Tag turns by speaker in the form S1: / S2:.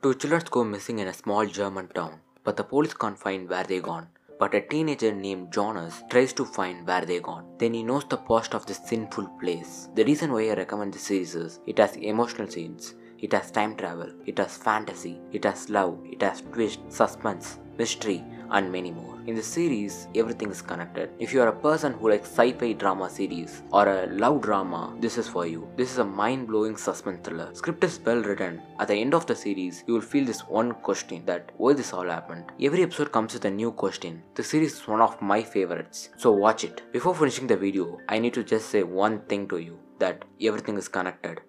S1: Two children go missing in a small German town, but the police can't find where they gone. But a teenager named Jonas tries to find where they gone. Then he knows the past of this sinful place. The reason why I recommend this series is it has emotional scenes, it has time travel, it has fantasy, it has love, it has twist, suspense, mystery, and many more. In the series, everything is connected. If you are a person who likes sci-fi drama series or a love drama, this is for you. This is a mind-blowing suspense thriller. Script is well written. At the end of the series, you will feel this one question that why this all happened. Every episode comes with a new question. The series is one of my favorites. So watch it. Before finishing the video, I need to just say one thing to you that everything is connected.